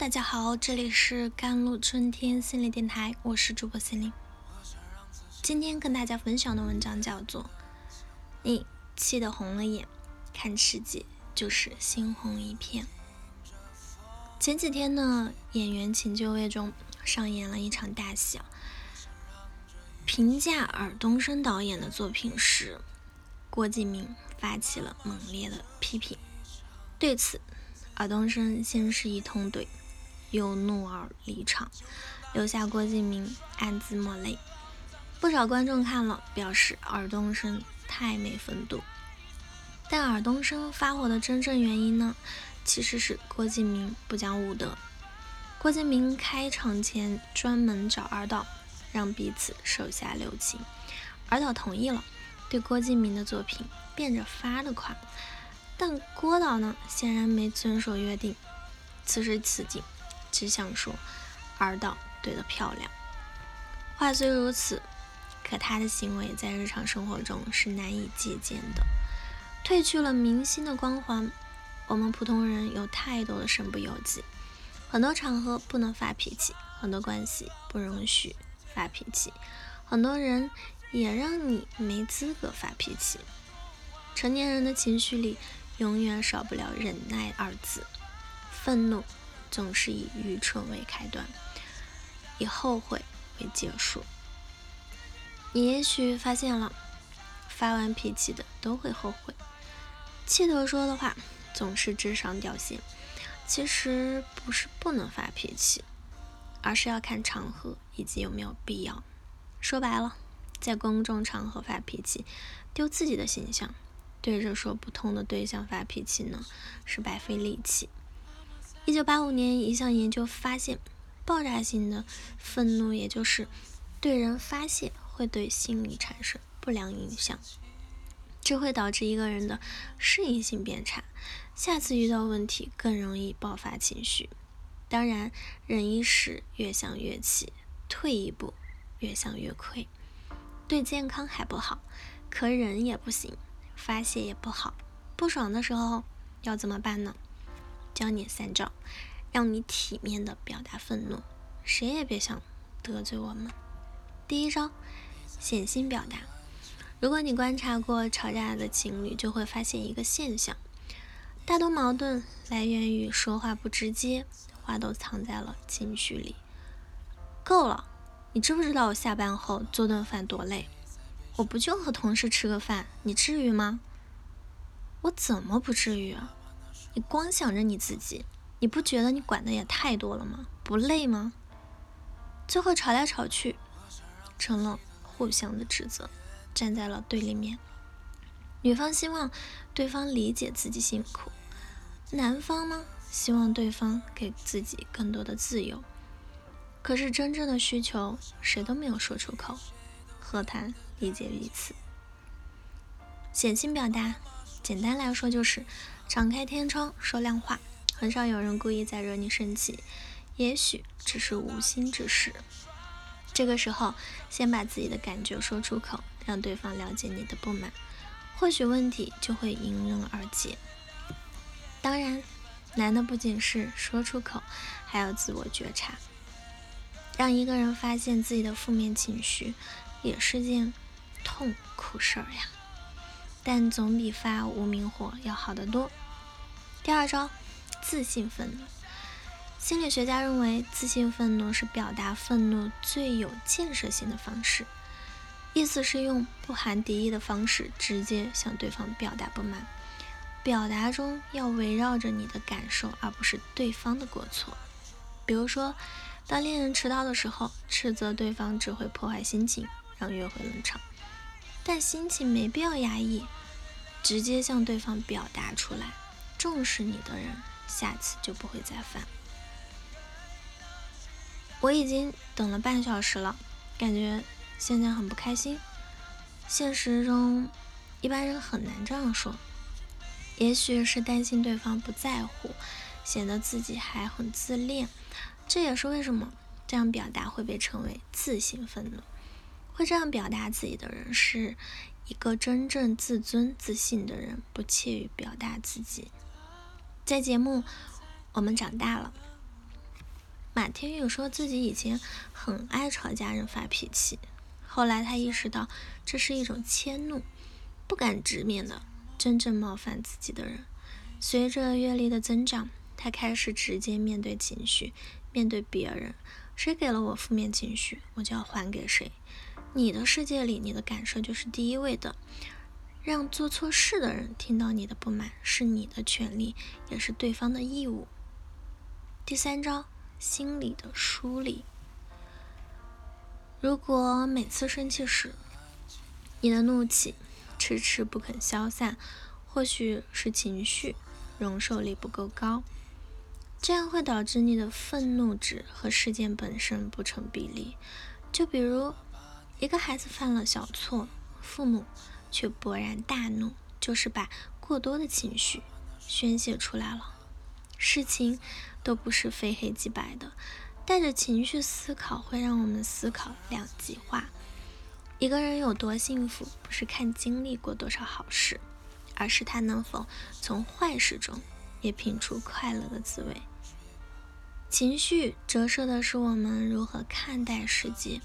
大家好，这里是甘露春天心理电台，我是主播心灵。今天跟大家分享的文章叫做《你气得红了眼，看世界就是猩红一片》。前几天呢，演员请就位中上演了一场大戏。评价尔冬升导演的作品时，郭敬明发起了猛烈的批评。对此，尔冬升先是一通怼。又怒而离场，留下郭敬明暗自抹泪。不少观众看了，表示尔冬升太没风度。但尔冬升发火的真正原因呢，其实是郭敬明不讲武德。郭敬明开场前专门找尔导，让彼此手下留情。尔导同意了，对郭敬明的作品变着法的夸。但郭导呢，显然没遵守约定。此时此景。只想说，二道对的漂亮。话虽如此，可他的行为在日常生活中是难以借鉴的。褪去了明星的光环，我们普通人有太多的身不由己。很多场合不能发脾气，很多关系不容许发脾气，很多人也让你没资格发脾气。成年人的情绪里，永远少不了忍耐二字，愤怒。总是以愚蠢为开端，以后悔为结束。你也许发现了，发完脾气的都会后悔。气头说的话总是智商掉线。其实不是不能发脾气，而是要看场合以及有没有必要。说白了，在公众场合发脾气，丢自己的形象；对着说不通的对象发脾气呢，是白费力气。一九八五年，一项研究发现，爆炸性的愤怒，也就是对人发泄，会对心理产生不良影响，这会导致一个人的适应性变差，下次遇到问题更容易爆发情绪。当然，忍一时越想越气，退一步越想越亏，对健康还不好，可忍也不行，发泄也不好。不爽的时候要怎么办呢？教你三招，让你体面的表达愤怒，谁也别想得罪我们。第一招，显性表达。如果你观察过吵架的情侣，就会发现一个现象：大多矛盾来源于说话不直接，话都藏在了情绪里。够了，你知不知道我下班后做顿饭多累？我不就和同事吃个饭，你至于吗？我怎么不至于啊？你光想着你自己，你不觉得你管的也太多了吗？不累吗？最后吵来吵去，成了互相的指责，站在了对立面。女方希望对方理解自己辛苦，男方呢希望对方给自己更多的自由。可是真正的需求谁都没有说出口，何谈理解彼此？显性表达，简单来说就是。敞开天窗说亮话，很少有人故意在惹你生气，也许只是无心之事。这个时候，先把自己的感觉说出口，让对方了解你的不满，或许问题就会迎刃而解。当然，难的不仅是说出口，还要自我觉察。让一个人发现自己的负面情绪，也是件痛苦事儿呀。但总比发无名火要好得多。第二招，自信愤怒。心理学家认为，自信愤怒是表达愤怒最有建设性的方式。意思是用不含敌意的方式，直接向对方表达不满。表达中要围绕着你的感受，而不是对方的过错。比如说，当恋人迟到的时候，斥责对方只会破坏心情，让约会冷场。但心情没必要压抑，直接向对方表达出来。重视你的人，下次就不会再犯。我已经等了半小时了，感觉现在很不开心。现实中，一般人很难这样说。也许是担心对方不在乎，显得自己还很自恋。这也是为什么这样表达会被称为自信愤怒。会这样表达自己的人，是一个真正自尊自信的人，不怯于表达自己。在节目，我们长大了。马天宇说自己以前很爱朝家人发脾气，后来他意识到这是一种迁怒，不敢直面的真正冒犯自己的人。随着阅历的增长，他开始直接面对情绪，面对别人。谁给了我负面情绪，我就要还给谁。你的世界里，你的感受就是第一位的。让做错事的人听到你的不满，是你的权利，也是对方的义务。第三招，心理的梳理。如果每次生气时，你的怒气迟迟不肯消散，或许是情绪容受力不够高，这样会导致你的愤怒值和事件本身不成比例。就比如，一个孩子犯了小错，父母。却勃然大怒，就是把过多的情绪宣泄出来了。事情都不是非黑即白的，带着情绪思考会让我们思考两极化。一个人有多幸福，不是看经历过多少好事，而是他能否从坏事中也品出快乐的滋味。情绪折射的是我们如何看待世界，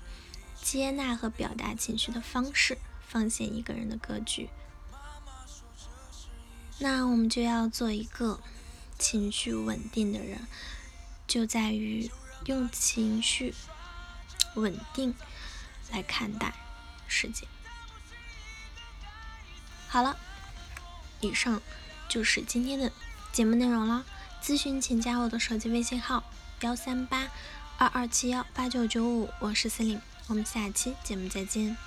接纳和表达情绪的方式。放线一个人的格局，那我们就要做一个情绪稳定的人，就在于用情绪稳定来看待世界。好了，以上就是今天的节目内容了。咨询请加我的手机微信号：幺三八二二七幺八九九五，我是司令，我们下期节目再见。